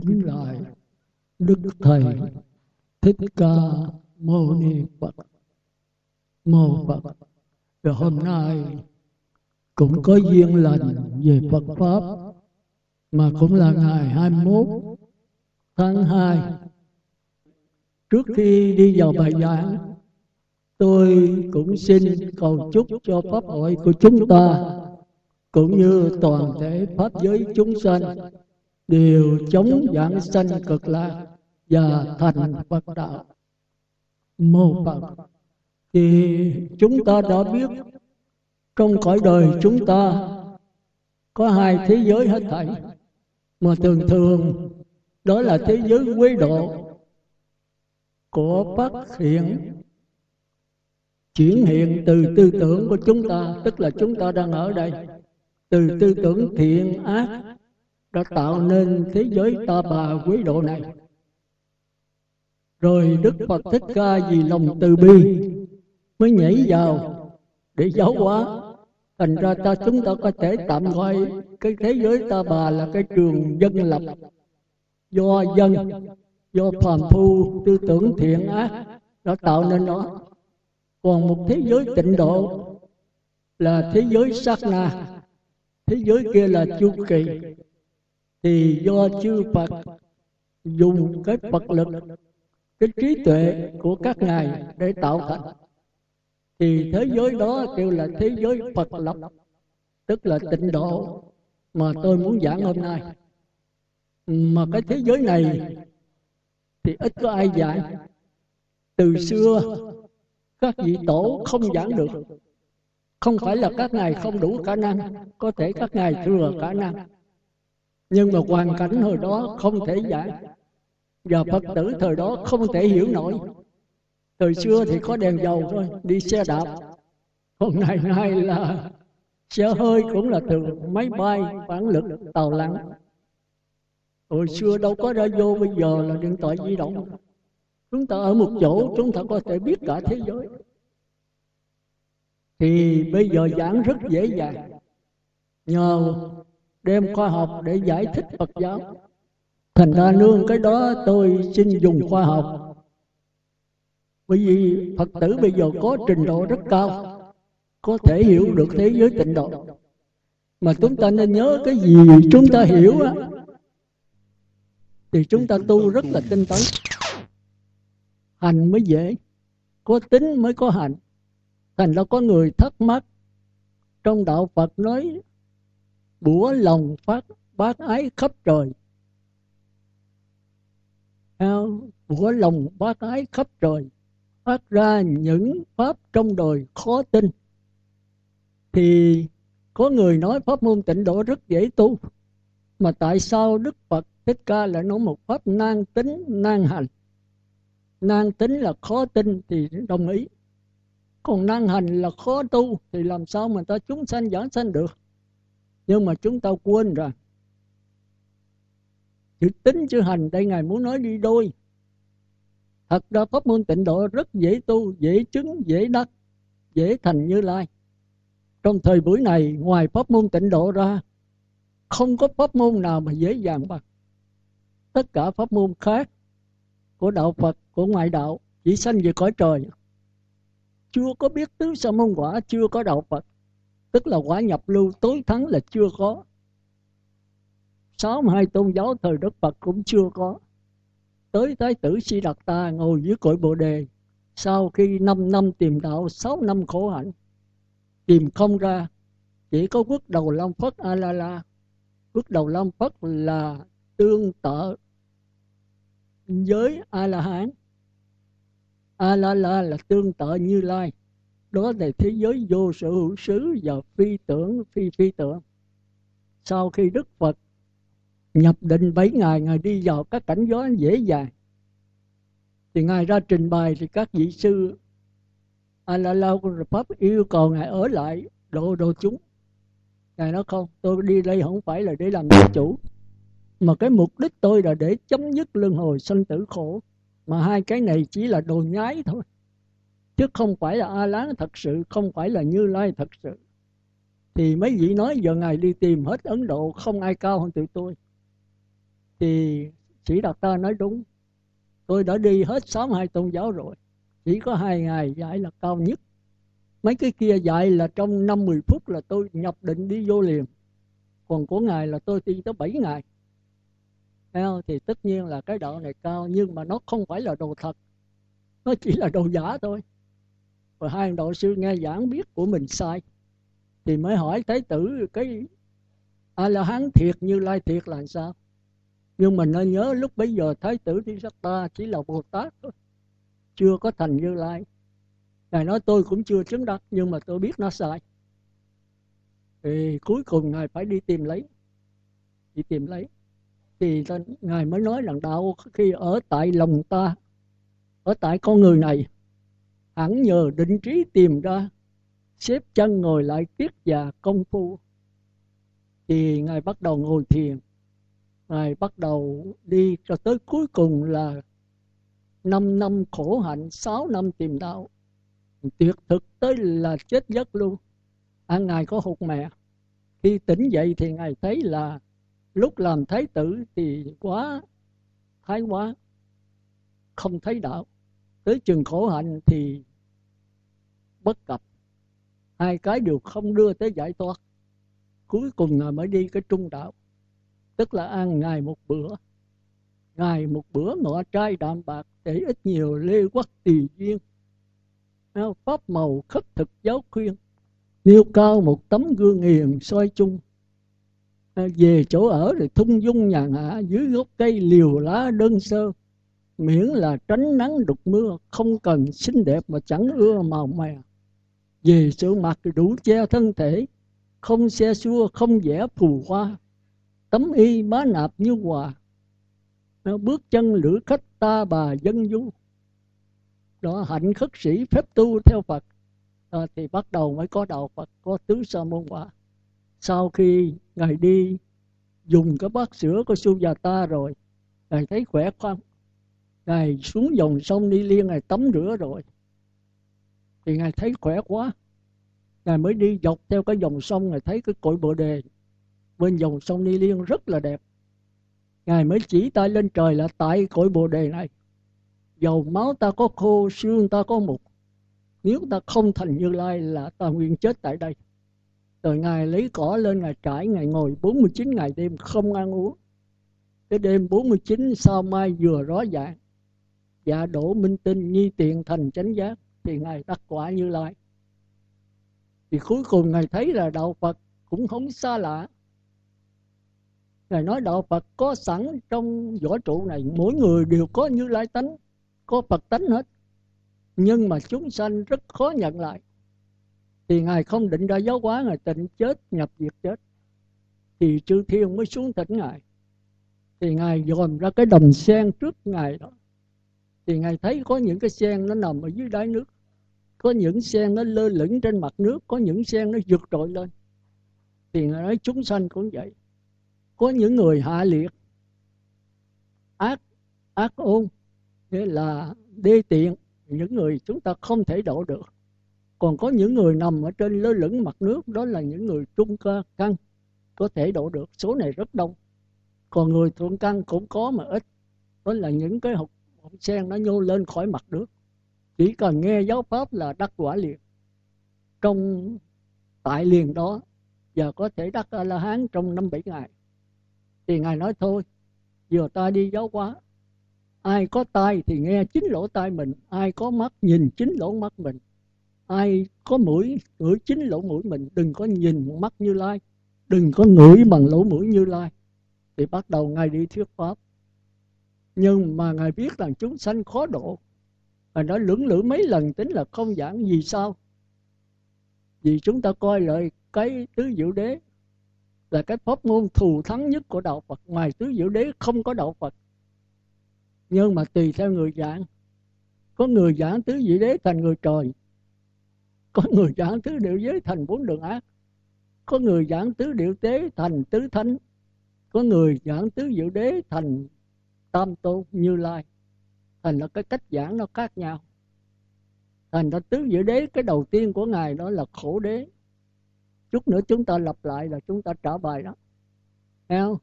kính lại. Đức thầy thích ca mâu ni phật. Mô phật. Và hôm nay cũng có duyên lành về Phật Pháp, mà cũng là ngày 21 tháng 2 trước khi đi vào bài giảng, tôi cũng xin cầu chúc cho Pháp hội của chúng ta, cũng như toàn thể Pháp giới chúng sanh đều chống giảng sanh cực lạc và thành Phật đạo. Mô Phật. Thì chúng ta đã biết trong cõi đời chúng ta có hai thế giới hết thảy. Mà thường thường đó là thế giới quế độ của phát hiện chuyển hiện từ tư tưởng của chúng ta tức là chúng ta đang ở đây từ tư tưởng thiện ác đã tạo nên thế giới ta bà quý độ này. Rồi đức phật thích ca vì lòng từ bi mới nhảy vào để giáo hóa. Thành ra ta chúng ta có thể tạm gọi cái thế giới ta bà là cái trường dân lập, do dân, do phàm phu, tư tưởng thiện ác đã tạo nên nó. Còn một thế giới tịnh độ là thế giới sát na, thế giới kia là chu kỳ thì do chư Phật dùng cái Phật lực, cái trí tuệ của các ngài để tạo thành. Thì thế giới đó kêu là thế giới Phật lập tức là tịnh độ, mà tôi muốn giảng hôm nay. Mà cái thế giới này thì ít có ai giảng. Từ xưa, các vị tổ không giảng được. Không phải là các ngài không đủ khả năng, có thể các ngài thừa khả năng nhưng mà hoàn cảnh hồi đó không thể giải và phật tử thời đó không thể hiểu nổi. Thời xưa thì có đèn dầu thôi, đi xe đạp. Hôm nay nay là xe hơi cũng là từ máy bay, phản lực, tàu lặn. Hồi xưa đâu có radio, bây giờ là điện thoại di động. Chúng ta ở một chỗ, chúng ta có thể biết cả thế giới. Thì bây giờ giảng rất dễ dàng. Nhờ đem khoa học để giải thích Phật giáo. Thành ra nương cái đó tôi xin dùng khoa học. Bởi vì Phật tử bây giờ có trình độ rất cao, có thể hiểu được thế giới tịnh độ. Mà chúng ta nên nhớ cái gì chúng ta hiểu á, thì chúng ta tu rất là tinh tấn. Hành mới dễ, có tính mới có hành thành ra có người thắc mắc, trong đạo Phật nói bủa lòng phát bác ái khắp trời. Bủa lòng bác ái khắp trời? Phát ra những pháp trong đời khó tin. Thì có người nói pháp môn tịnh độ rất dễ tu. Mà tại sao Đức Phật Thích Ca lại nói một pháp nan tính, nan hành? Nan tính là khó tin thì đồng ý. Còn nan hành là khó tu thì làm sao mà ta chúng sanh giảng sanh được? Nhưng mà chúng ta quên rồi. Chữ tính chữ hành, đây ngài muốn nói đi đôi. Thật ra pháp môn tịnh độ rất dễ tu, dễ chứng, dễ đắc, dễ thành như lai. Trong thời buổi này, ngoài pháp môn tịnh độ ra, không có pháp môn nào mà dễ dàng bằng. Tất cả pháp môn khác của đạo Phật, của ngoại đạo, chỉ sanh về cõi trời. Chưa có biết tứ sa môn quả, chưa có đạo Phật tức là quả nhập lưu tối thắng là chưa có. Sáu hai tôn giáo thời Đức Phật cũng chưa có. Tới thái tử Si Đạt Ta ngồi dưới cội Bồ đề. Sau khi 5 năm tìm đạo 6 năm khổ hạnh, tìm không ra, chỉ có quốc đầu Long Phất A La La. Quốc đầu Long Phất là tương tự với A La Hán. A La La là tương tự Như Lai đó là thế giới vô sở hữu xứ và phi tưởng, phi phi tưởng. Sau khi Đức Phật nhập định 7 ngày, ngài đi vào các cảnh giới dễ dàng. Thì ngài ra trình bày thì các vị sư a la la pháp yêu cầu ngài ở lại độ độ chúng. Ngài nói, không, tôi đi đây không phải là để làm gia chủ, mà cái mục đích tôi là để chấm dứt luân hồi sanh tử khổ, mà hai cái này chỉ là đồ nhái thôi chứ không phải là a lán thật sự không phải là như lai thật sự. Thì mấy vị nói giờ ngài đi tìm hết ấn độ không ai cao hơn tụi tôi. Thì sĩ đạt ta nói đúng. Tôi đã đi hết sáu hai tôn giáo rồi. Chỉ có hai ngày dạy là cao nhất. Mấy cái kia dạy là trong năm mười phút là tôi nhập định đi vô liền. Còn của ngài là tôi đi tới bảy ngày. Theo, thì tất nhiên là cái đạo này cao nhưng mà nó không phải là đồ thật. Nó chỉ là đồ giả thôi và hai đạo sư nghe giảng biết của mình sai, thì mới hỏi thái tử, cái a la hán thiệt như lai thiệt là sao? Nhưng mình nên nhớ lúc bấy giờ thái tử đi sắc ta chỉ là bồ tát thôi, chưa có thành như lai. Ngài nói, tôi cũng chưa chứng đắc, nhưng mà tôi biết nó sai. Thì cuối cùng ngài phải đi tìm lấy, đi tìm lấy. Thì ngài mới nói rằng, đạo khi ở tại lòng ta, ở tại con người này hẳn nhờ định trí tìm ra xếp chân ngồi lại tiết và công phu. Thì ngài bắt đầu ngồi thiền. Ngài bắt đầu đi cho tới cuối cùng là 5 năm khổ hạnh 6 năm tìm đạo. Tuyệt thực tới là chết giấc luôn. À, ngài có hụt mẹ. Khi tỉnh dậy thì ngài thấy là lúc làm thái tử thì quá thái quá không thấy đạo tới chừng khổ hạnh thì bất cập. Hai cái đều không đưa tới giải thoát. Cuối cùng ngài mới đi cái trung đạo. Tức là ăn ngày một bữa. Ngày một bữa ngọ trai đạm bạc để ít nhiều lê quắc tùy duyên. Pháp màu khất thực giáo khuyên. Nêu cao một tấm gương hiền soi chung. Về chỗ ở rồi thung dung nhàn hạ dưới gốc cây liều lá đơn sơ miễn là tránh nắng đục mưa không cần xinh đẹp mà chẳng ưa màu mè. Vì sự mặt đủ che thân thể không xe xua không vẽ phù hoa tấm y má nạp như hòa. Nó bước chân lữ khách ta bà dân du. Đó hạnh khất sĩ phép tu theo phật. À, thì bắt đầu mới có đạo phật có tứ sa môn quả. Sau khi ngài đi dùng cái bát sữa của su già ta rồi ngài thấy khỏe khoắn ngài xuống dòng sông đi liên, ngài tắm rửa rồi. Thì ngài thấy khỏe quá. Ngài mới đi dọc theo cái dòng sông, ngài thấy cái cội bồ đề bên dòng sông Ni Liên rất là đẹp. Ngài mới chỉ tay lên trời là tại cội bồ đề này. Dầu máu ta có khô, xương ta có mục. Nếu ta không thành như lai là ta nguyên chết tại đây. Rồi ngài lấy cỏ lên, ngài trải, ngài ngồi 49 ngày đêm không ăn uống. Cái đêm 49 sao mai vừa rõ dạng và đổ minh tinh nhi tiền thành chánh giác, thì ngài đắc quả như lai. Thì cuối cùng ngài thấy là đạo phật cũng không xa lạ. Ngài nói đạo phật có sẵn trong võ trụ này, mỗi người đều có như lai tánh, có phật tánh hết. Nhưng mà chúng sanh rất khó nhận lại. Thì ngài không định ra giáo hóa, ngài tịnh chết, nhập diệt chết. Thì chư thiên mới xuống thỉnh ngài. Thì ngài dòm ra cái đồng sen trước ngài đó thì ngài thấy có những cái sen nó nằm ở dưới đáy nước, có những sen nó lơ lửng trên mặt nước, có những sen nó vượt trội lên. Thì ngài nói chúng sanh cũng vậy. Có những người hạ liệt, ác ác ôn, nghĩa là đê tiện, những người chúng ta không thể độ được. Còn có những người nằm ở trên lơ lửng mặt nước, đó là những người trung cơ căn có thể độ được. Số này rất đông. Còn người thượng căn cũng có mà ít, đó là những cái học hột sen nó nhô lên khỏi mặt nước. Chỉ cần nghe giáo pháp là đắc quả liền. Trong tại liền đó, giờ có thể đắc a la hán trong năm bảy ngày. Thì ngài nói thôi giờ ta đi giáo hóa, ai có tai thì nghe chính lỗ tai mình, ai có mắt nhìn chính lỗ mắt mình, ai có mũi ngửi chính lỗ mũi mình, đừng có nhìn mắt như lai, đừng có ngửi bằng lỗ mũi như lai. Thì bắt đầu ngài đi thuyết pháp nhưng mà ngài biết rằng chúng sanh khó độ. Và nó lưỡng lự mấy lần tính là không giảng vì sao? Vì chúng ta coi lại cái tứ diệu đế là cái pháp môn thù thắng nhất của đạo Phật. Ngoài tứ diệu đế không có đạo Phật. Nhưng mà tùy theo người giảng. Có người giảng tứ diệu đế thành người trời. Có người giảng tứ diệu giới thành bốn đường ác. Có người giảng tứ diệu tế thành tứ thánh. Có người giảng tứ diệu đế thành tam tôn như lai. Thành là cái cách giảng nó khác nhau. Thành ra tứ diệu đế, cái đầu tiên của ngài đó là khổ đế. Chút nữa chúng ta lặp lại là chúng ta trả bài đó. Thấy không?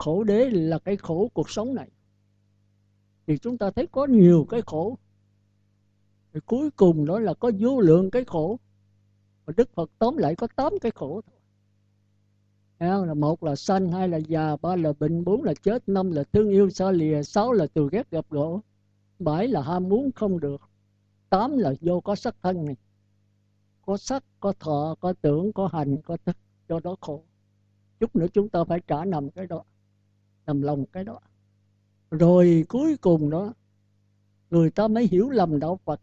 khổ đế là cái khổ cuộc sống này. Thì chúng ta thấy có nhiều cái khổ. Thì cuối cùng đó là có vô lượng cái khổ. Và đức phật tóm lại có tám cái khổ thôi là một là sanh, hai là già, ba là bệnh, bốn là chết, năm là thương yêu xa lìa, sáu là từ ghét gặp gỗ bảy là ham muốn không được, tám là vô có sắc thân này. Có sắc, có thọ, có tưởng, có hành, có thức cho đó khổ. Chút nữa chúng ta phải trả nằm cái đó, nằm lòng cái đó. Rồi cuối cùng đó, người ta mới hiểu lầm đạo phật.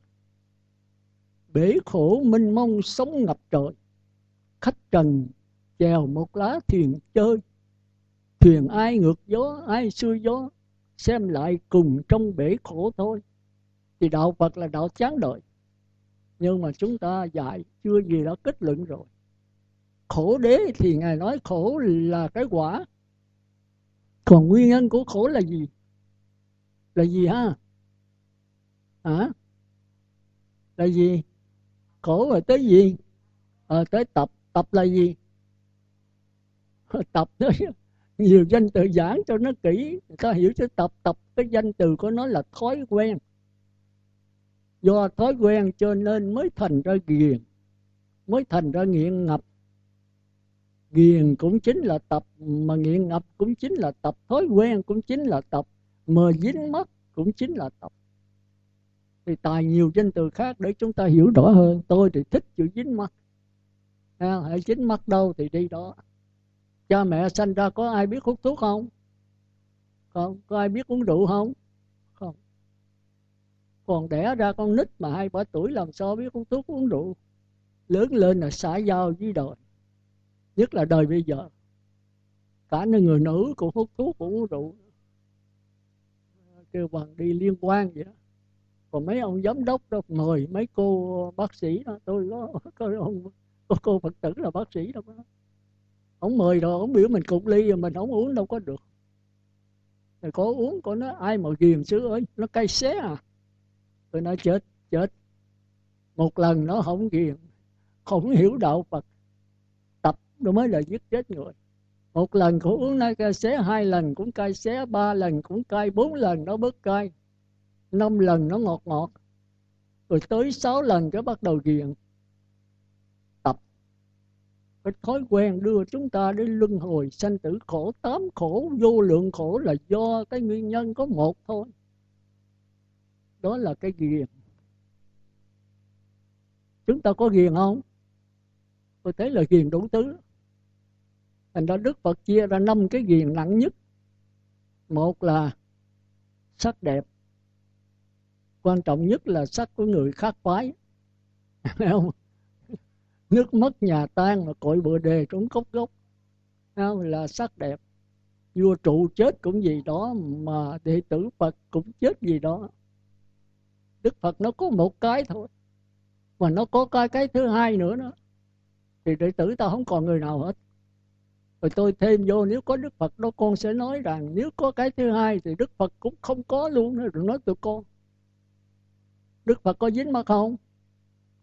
Bể khổ minh mông sống ngập trời khách trần chèo một lá thuyền chơi. Thuyền ai ngược gió ai xuôi gió xem lại cùng trong bể khổ thôi. Thì đạo phật là đạo chán đời. Nhưng mà chúng ta dạy chưa gì đã kết luận rồi. Khổ đế thì ngài nói khổ là cái quả. Còn nguyên nhân của khổ là gì? Là gì ha? Hả? Là gì? Khổ rồi tới gì? À, tới tập. Tập là gì? tập đó. Nhiều danh từ giảng cho nó kỹ. Người ta hiểu cho tập tập cái danh từ của nó là thói quen. Do thói quen cho nên mới thành ra ghiền mới thành ra nghiện ngập. Ghiền cũng chính là tập mà nghiện ngập cũng chính là tập. Thói quen cũng chính là tập mờ dính mất cũng chính là tập. Thì tài nhiều danh từ khác để chúng ta hiểu rõ hơn. Tôi thì thích chữ dính mắt. À, hãy dính mắt đâu thì đi đó cha mẹ sanh ra có ai biết hút thuốc không? Không có ai biết uống rượu không? Không. Còn đẻ ra con nít mà hai ba tuổi làm sao biết hút thuốc uống rượu? Lớn lên là xã giao với đời nhất là đời bây giờ. Cả những người nữ cũng hút thuốc cũng uống rượu. Kêu bằng đi liên quan vậy đó. Còn mấy ông giám đốc đó mời mấy cô bác sĩ đó. Tôi có, có ông có cô phật tử là bác sĩ đâu đó ông mời rồi ông biểu mình cục ly, rồi mình không uống đâu có được. Rồi có uống có nó ai mà ghiền xứ ơi? Nó cay xé à. Tôi nói, chết chết. Một lần nó không ghiền, không hiểu đạo phật. Tập nó mới là giết chết người. Một lần cũng uống nó cay xé, hai lần cũng cay xé, ba lần cũng cay, bốn lần nó bớt cay. Năm lần nó ngọt ngọt. Rồi tới sáu lần cái bắt đầu ghiền cái thói quen đưa chúng ta đến luân hồi sanh tử khổ, tám khổ, vô lượng khổ là do cái nguyên nhân có một thôi. Đó là cái ghiền. Chúng ta có ghiền không? Tôi thấy là ghiền đủ thứ. Thành ra đức phật chia ra năm cái ghiền nặng nhất. Một là sắc đẹp. Quan trọng nhất là sắc của người khác phái không? Nước mất nhà tan mà cội bừa đề trốn cốc gốc. Là sắc đẹp. Vua trụ chết cũng gì đó mà đệ tử phật cũng chết gì đó. Đức phật nó có một cái thôi, mà nó có cái cái thứ hai nữa đó. Thì đệ tử ta không còn người nào hết. Rồi tôi thêm vô, nếu có đức phật đó, con sẽ nói rằng nếu có cái thứ hai thì đức phật cũng không có luôn nữa. Rồi nói tụi con, đức phật có dính mắt không?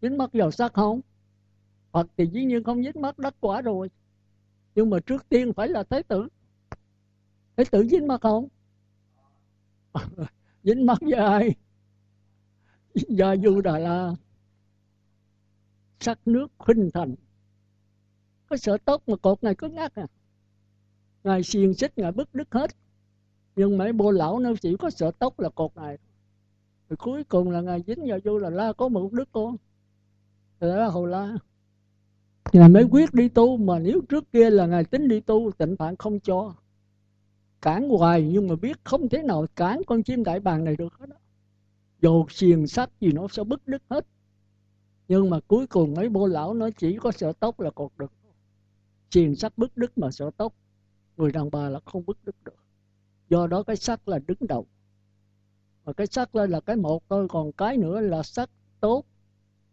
Dính mắt vào sắc không? Phật thì dĩ nhiên không dính mắt đắc quả rồi. Nhưng mà trước tiên phải là thế tử. Thế tử dính mắt không? Dính mắt với ai? Gia du đà la. Sắc nước khinh thành. Có sợ tốt mà cột này cứ ngắt à? Ngài xiên xích, ngài bức đứt hết. Nhưng mấy bô lão nó chỉ có sợ tóc là cột này rồi cuối cùng là ngài dính vào vô là la có một đứa con. Rồi đó là la ngài mới quyết đi tu, mà nếu trước kia là ngài tính đi tu, tịnh phạn không cho. Cản hoài nhưng mà biết không thế nào cản con chim đại bàng này được hết đó Dù xiềng sắt gì nó sẽ bứt đứt hết. Nhưng mà cuối cùng mấy bô lão nó chỉ có sợ tóc là cột được. Xiềng sắt bứt đứt mà sợ tóc. Người đàn bà là không bứt đứt được. Do đó cái sắt là đứng đầu. Và cái sắc lên là cái một thôi, còn cái nữa là sắc tốt,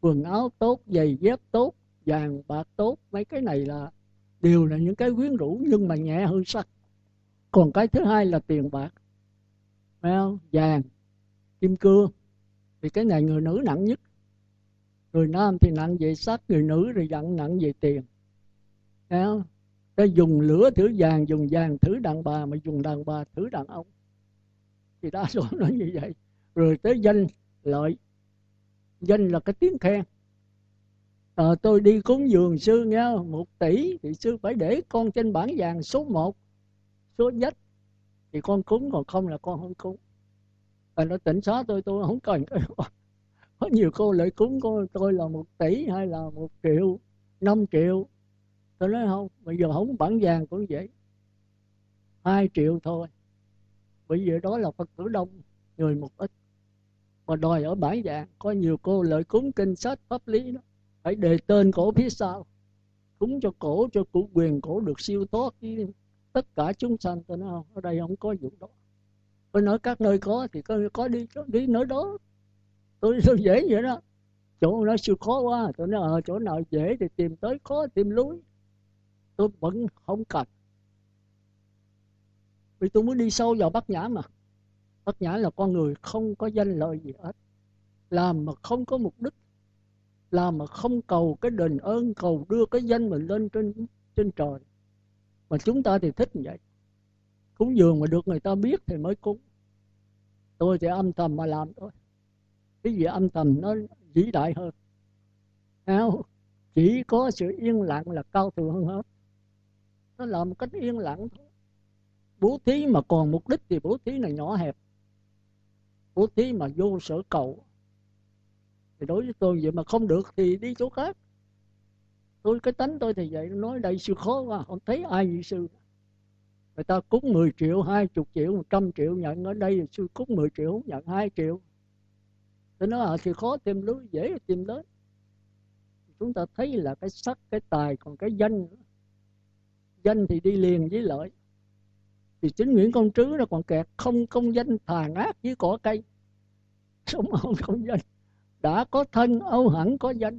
quần áo tốt, giày dép tốt vàng bạc tốt mấy cái này là đều là những cái quyến rũ nhưng mà nhẹ hơn sắc còn cái thứ hai là tiền bạc. Phải không? Vàng, kim cương. Thì cái này người nữ nặng nhất. Người nam thì nặng về sắc người nữ thì nặng nặng về tiền. Phải không? Ta dùng lửa thử vàng, dùng vàng thử đàn bà mà dùng đàn bà thử đàn ông. Thì đa số nó như vậy. Rồi tới danh, lợi. Danh là cái tiếng khen à, tôi đi cúng dường sư nghe một tỷ thì sư phải để con trên bảng vàng số 1 số nhất thì con cúng còn không là con không cúng. Và nó tỉnh xóa tôi tôi không cần. Có nhiều cô lại cúng của tôi là một tỷ hay là một triệu năm triệu. Tôi nói không bây giờ không bản vàng cũng vậy. Hai triệu thôi. Bởi vì đó là phật tử đông người một ít. Mà đòi ở bản vàng có nhiều cô lợi cúng kinh sách pháp lý đó phải đề tên cổ phía sau. Cúng cho cổ cho cụ quyền cổ được siêu thoát với tất cả chúng sanh tôi nói không ở đây không có vụ đó. Tôi nói các nơi có thì có, có đi có đi nơi đó. Tôi, tôi dễ vậy đó. Chỗ nó siêu khó quá. Tôi nói ở chỗ nào dễ thì tìm tới khó tìm lối. tôi vẫn không cần vì tôi muốn đi sâu vào bát nhã mà. Bát nhã là con người không có danh lợi gì hết. Làm mà không có mục đích là mà không cầu cái đền ơn, cầu đưa cái danh mình lên trên trên trời. Mà chúng ta thì thích như vậy. Cúng dường mà được người ta biết thì mới cúng. Tôi thì âm thầm mà làm thôi. Cái gì âm thầm nó vĩ đại hơn. Nào chỉ có sự yên lặng là cao thượng hơn hết. Nó làm một cách yên lặng thôi. Bố thí mà còn mục đích thì bố thí là nhỏ hẹp. Bố thí mà vô sở cầu thì đối với tôi vậy mà không được thì đi chỗ khác. Tôi cái tánh tôi thì vậy nói đây sư khó quá không thấy ai như sư người ta cúng 10 triệu 20 triệu 100 triệu nhận ở đây sư cúng 10 triệu nhận 2 triệu. Tôi nói à, thì khó tìm lối dễ tìm tới chúng ta thấy là cái sắc cái tài còn cái danh danh thì đi liền với lợi. Thì chính Nguyễn Công Trứ nó còn kẹt không công danh thà ác với cỏ cây. Sống không công danh đã có thân, âu hẳn có danh.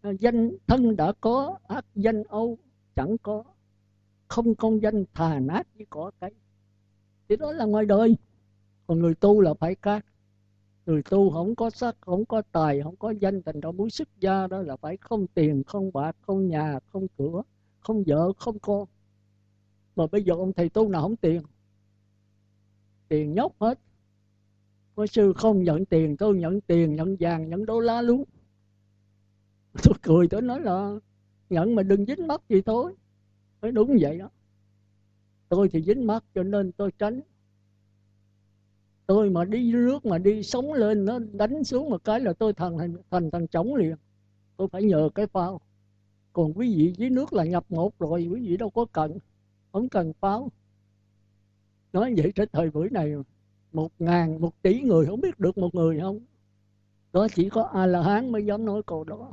À, danh thân đã có, ác danh âu chẳng có. Không công danh thà nát như cỏ cây. Thì đó là ngoài đời. Còn người tu là phải khác. Người tu không có sắc, không có tài, không có danh, thành ra muốn xuất gia đó là phải không tiền, không bạc, không nhà, không cửa, không vợ, không con. Mà bây giờ ông thầy tu nào không tiền? Tiền nhóc hết có sư không nhận tiền, tôi nhận tiền, nhận vàng, nhận đô la luôn. Tôi cười, tôi nói là nhận mà đừng dính mắt gì thôi. Phải đúng vậy đó. Tôi thì dính mắt cho nên tôi tránh. Tôi mà đi nước mà đi sống lên, nó đánh xuống một cái là tôi thành thành thành thằng trống liền. Tôi phải nhờ cái phao. Còn quý vị dưới nước là nhập một rồi, quý vị đâu có cần, không cần pháo nói vậy trên thời buổi này một ngàn, một tỷ người, không biết được một người không? Đó chỉ có a la hán mới dám nói câu đó.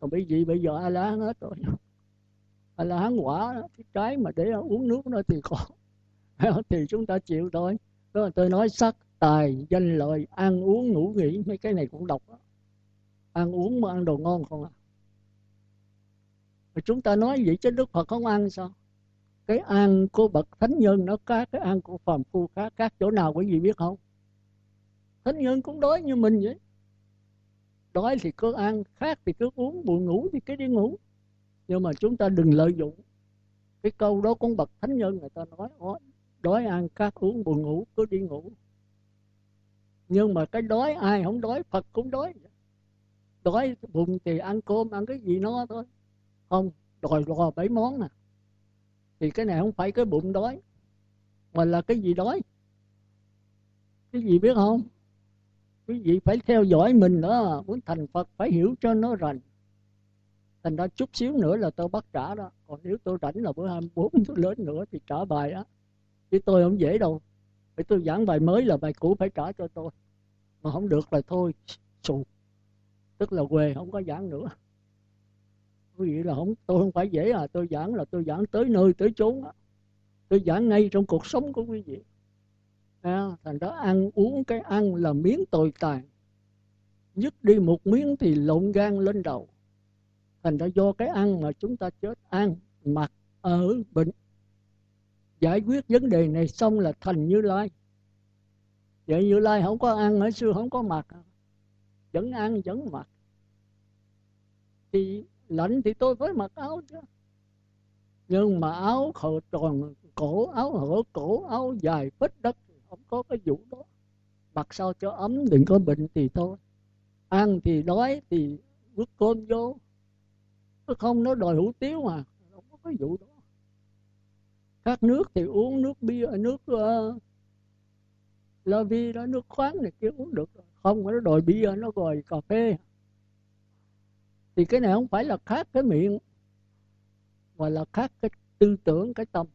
Còn bây giờ bây giờ a la hán hết rồi. A la hán quả cái cái mà để uống nước nó thì có. Thì chúng ta chịu thôi. Đó là tôi nói sắc, tài, danh, lợi, ăn uống, ngủ nghỉ, mấy cái này cũng độc đó. ăn uống mà ăn đồ ngon không à? Mà chúng ta nói vậy chứ đức phật không ăn sao? Cái ăn của bậc thánh nhân nó khác cái ăn của phàm phu khác khác chỗ nào quý vị biết không? Thánh nhân cũng đói như mình vậy. Đói thì cứ ăn khác thì cứ uống, buồn ngủ thì cứ đi ngủ. Nhưng mà chúng ta đừng lợi dụng. Cái câu đó cũng bậc thánh nhân người ta nói đói ăn khác uống, buồn ngủ, cứ đi ngủ. Nhưng mà cái đói, ai không đói, phật cũng đói đói bụng thì ăn cơm, ăn cái gì nó thôi. Không, đòi lò bảy món nè thì cái này không phải cái bụng đói, mà là cái gì đói? Cái gì biết không? Quý vị phải theo dõi mình nữa, muốn thành phật phải hiểu cho nó rành. Thành ra chút xíu nữa là tôi bắt trả đó. Còn nếu tôi rảnh là bữa 24 tôi lớn nữa thì trả bài đó. Chứ tôi không dễ đâu. Phải tôi giảng bài mới là bài cũ phải trả cho tôi. Mà không được là thôi, xù. Tức là quê không có giảng nữa quý vị là không tôi không phải dễ à. Tôi giảng là tôi giảng tới nơi tới chốn. Á tôi giảng ngay trong cuộc sống của quý vị. À, thành đó ăn uống cái ăn là miếng tồi tàn. Dứt đi một miếng thì lộn gan lên đầu. Thành ra do cái ăn mà chúng ta chết ăn mặc ở bệnh. Giải quyết vấn đề này xong là thành như lai. Vậy như lai không có ăn ở xưa không có mặc. Vẫn ăn vẫn mặc. Thì lạnh thì tôi phải mặc áo chứ. Nhưng mà áo khờ tròn cổ áo hở cổ áo dài vết đất không có cái vụ đó. Mặc sao cho ấm đừng có bệnh thì thôi. Ăn thì đói thì bước cơm vô. Không nó đòi hủ tiếu mà không có cái vụ đó. Các nước thì uống nước bia nước uh, la vi đó nước khoáng này kia uống được không nó đòi bia nó đòi cà phê thì cái này không phải là khác cái miệng mà là khác cái tư tưởng cái tâm.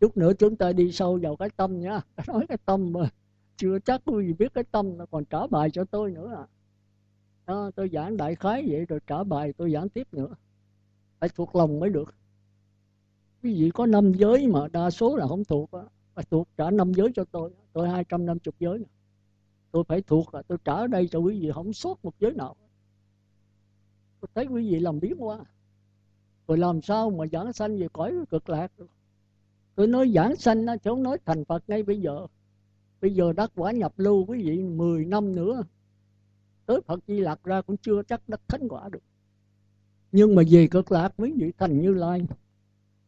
Chút nữa chúng ta đi sâu vào cái tâm nhá nói cái tâm mà chưa chắc quý vị biết cái tâm nó còn trả bài cho tôi nữa à. Đó, tôi giảng đại khái vậy rồi trả bài tôi giảng tiếp nữa. Phải thuộc lòng mới được. Quý vị có năm giới mà đa số là không thuộc á phải thuộc trả năm giới cho tôi. Tôi hai trăm năm chục giới này. tôi phải thuộc là tôi trả ở đây cho quý vị không sót một giới nào thấy quý vị làm biến quá. Rồi làm sao mà giảng sanh về cõi cực lạc tôi nói giảng sanh nó chỗ nói thành phật ngay bây giờ. Bây giờ đắc quả nhập lưu quý vị 10 năm nữa, tới phật di lạc ra cũng chưa chắc đắc thánh quả được. Nhưng mà về cực lạc quý vị thành như lai,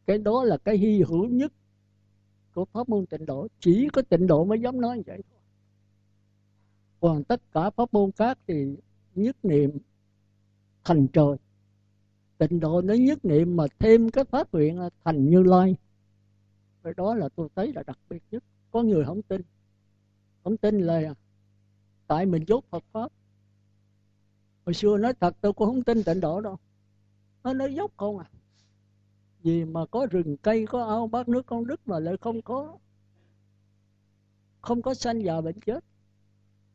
cái đó là cái hy hữu nhất của pháp môn tịnh độ. Chỉ có tịnh độ mới dám nói vậy thôi. Còn tất cả pháp môn khác thì nhất niệm thành trời. Tịnh độ nó nhất niệm mà thêm cái phát nguyện thành như lai. Cái đó là tôi thấy là đặc biệt nhất. Có người không tin. Không tin là tại mình dốt Phật pháp. Hồi xưa nói thật, tôi cũng không tin tịnh độ đâu. Nó nói dốc không à. Vì mà có rừng cây, có ao, bát nước, con đức mà lại không có không có sanh già bệnh chết.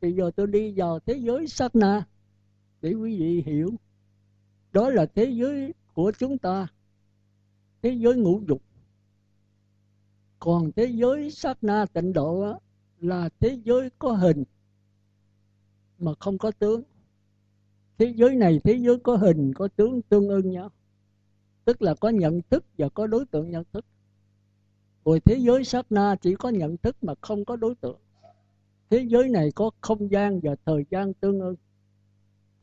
Thì giờ tôi đi vào thế giới sát na để quý vị hiểu đó là thế giới của chúng ta, thế giới ngũ dục. Còn thế giới sát na tịnh độ là thế giới có hình mà không có tướng. Thế giới này, thế giới có hình, có tướng tương ưng nhau. Tức là có nhận thức và có đối tượng nhận thức. Rồi thế giới sát na chỉ có nhận thức mà không có đối tượng. Thế giới này có không gian và thời gian tương ưng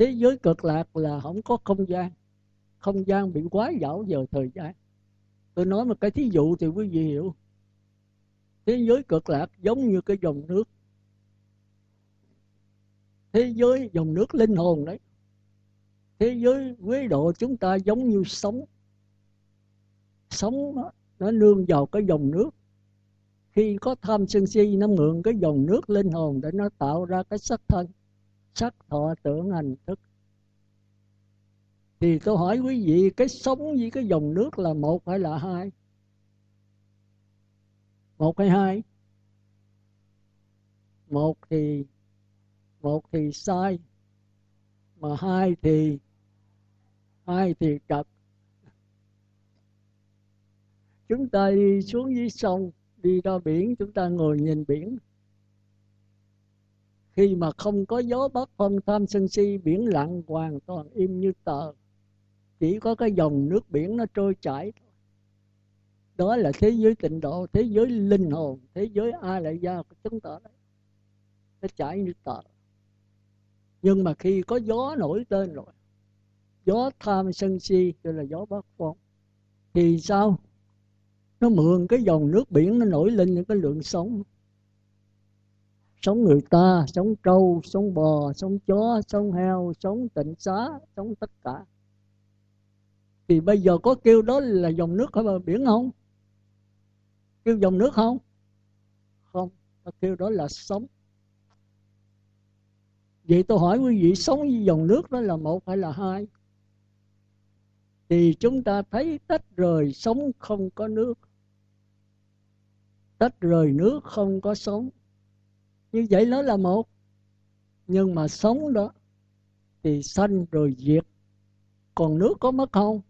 thế giới cực lạc là không có không gian. Không gian bị quá dảo giờ thời gian. Tôi nói một cái thí dụ thì quý vị hiểu. Thế giới cực lạc giống như cái dòng nước. Thế giới dòng nước linh hồn đấy. Thế giới quế độ chúng ta giống như sống sống nó, nó nương vào cái dòng nước. Khi có tham sân si nó mượn cái dòng nước linh hồn để nó tạo ra cái sắc thân sắc thọ tưởng hành thức. Thì tôi hỏi quý vị, cái sống với cái dòng nước là một hay là hai? Một hay hai? Một thì một thì sai, mà hai thì hai thì trật. Chúng ta đi xuống dưới sông, đi ra biển, chúng ta ngồi nhìn biển khi mà không có gió bắc phong tham sân si, biển lặng hoàn toàn im như tờ. Chỉ có cái dòng nước biển nó trôi chảy đó là thế giới tịnh độ, thế giới linh hồn, thế giới a lại gia của chúng ta đấy. Nó chảy như tờ. Nhưng mà khi có gió nổi lên rồi, gió tham sân si, gọi là gió bắc phong thì sao? Nó mượn cái dòng nước biển, nó nổi lên những cái lượng sống sống người ta, sống trâu, sống bò, sống chó, sống heo, sống tịnh xá, sống tất cả. Thì bây giờ có kêu đó là dòng nước ở bờ biển không? Kêu dòng nước không? Không, ta kêu đó là sống. Vậy tôi hỏi quý vị, sống với dòng nước đó là một hay là hai? Thì chúng ta thấy tách rời sống không có nước. Tách rời nước không có sống như vậy nó là một. Nhưng mà sống đó thì sanh rồi diệt. Còn nước có mất không?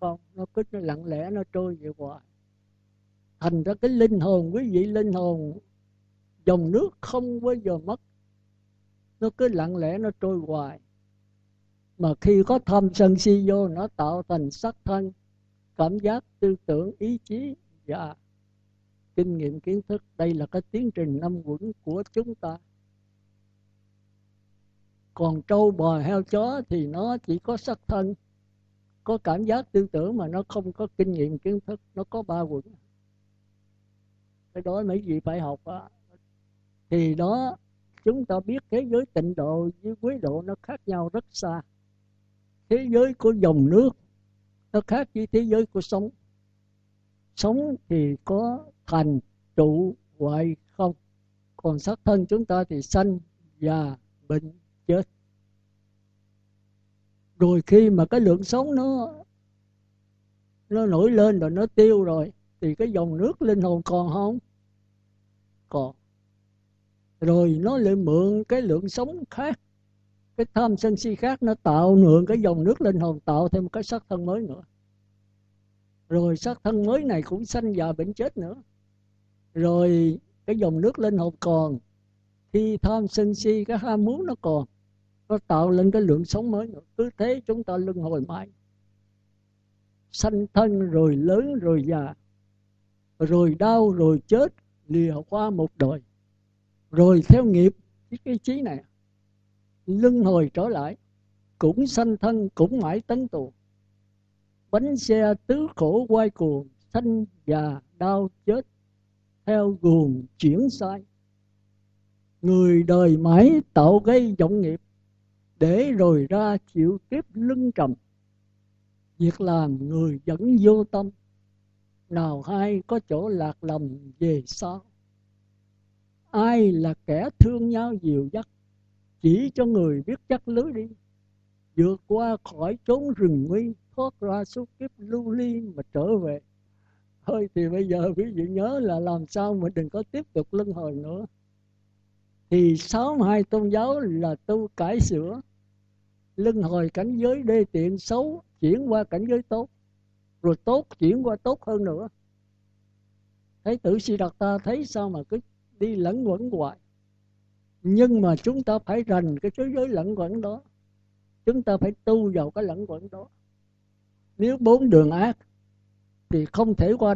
Không, nó cứ nó lặng lẽ, nó trôi vậy hoài. Thành ra cái linh hồn, quý vị linh hồn, dòng nước không bao giờ mất. Nó cứ lặng lẽ, nó trôi hoài. Mà khi có tham sân si vô, nó tạo thành sắc thân, cảm giác tư tưởng, ý chí và kinh nghiệm kiến thức. Đây là cái tiến trình năm quẩn của chúng ta. Còn trâu bò heo chó thì nó chỉ có sắc thân, có cảm giác tư tưởng mà nó không có kinh nghiệm kiến thức, nó có ba quẩn. Cái đó mấy gì phải học á. Thì đó, chúng ta biết thế giới tịnh độ với quý độ nó khác nhau rất xa. Thế giới của dòng nước nó khác với thế giới của sống sống thì có thành trụ hoại không? Còn xác thân chúng ta thì sanh già bệnh chết. Rồi khi mà cái lượng sống nó nó nổi lên rồi nó tiêu rồi, thì cái dòng nước linh hồn còn không? Còn. Rồi nó lại mượn cái lượng sống khác, cái tham sân si khác, nó tạo mượn cái dòng nước linh hồn, tạo thêm một cái sắc thân mới nữa rồi xác thân mới này cũng sanh già bệnh chết nữa. Rồi cái dòng nước linh hồn còn, khi tham sân si cái ham muốn nó còn, nó tạo lên cái lượng sống mới nữa. Cứ thế chúng ta luân hồi mãi. Sanh thân rồi lớn rồi già, rồi đau rồi chết, lìa qua một đời. Rồi theo nghiệp, cái trí này, luân hồi trở lại, cũng sanh thân, cũng mãi tấn tù bánh xe tứ khổ quay cuồng, sanh già đau chết, theo guồng chuyển sai. Người đời mãi tạo gây vọng nghiệp, để rồi ra chịu kiếp lưng trầm. Việc làm người vẫn vô tâm, nào hay có chỗ lạc lầm về sau ai là kẻ thương nhau dìu dắt, chỉ cho người biết chắc lưới đi, vượt qua khỏi chốn rừng nguy thoát ra suốt kiếp lưu ly mà trở về. Thôi thì bây giờ quý vị nhớ là làm sao mà đừng có tiếp tục luân hồi nữa. Thì sáu hai tôn giáo là tu cải sửa, luân hồi cảnh giới đê tiện xấu chuyển qua cảnh giới tốt, rồi tốt chuyển qua tốt hơn nữa. Thấy tử si đạt ta thấy sao mà cứ đi lẫn quẩn hoài. Nhưng mà chúng ta phải rành cái thế giới lẫn quẩn đó. Chúng ta phải tu vào cái lẫn quẩn đó nếu bốn đường ác thì không thể qua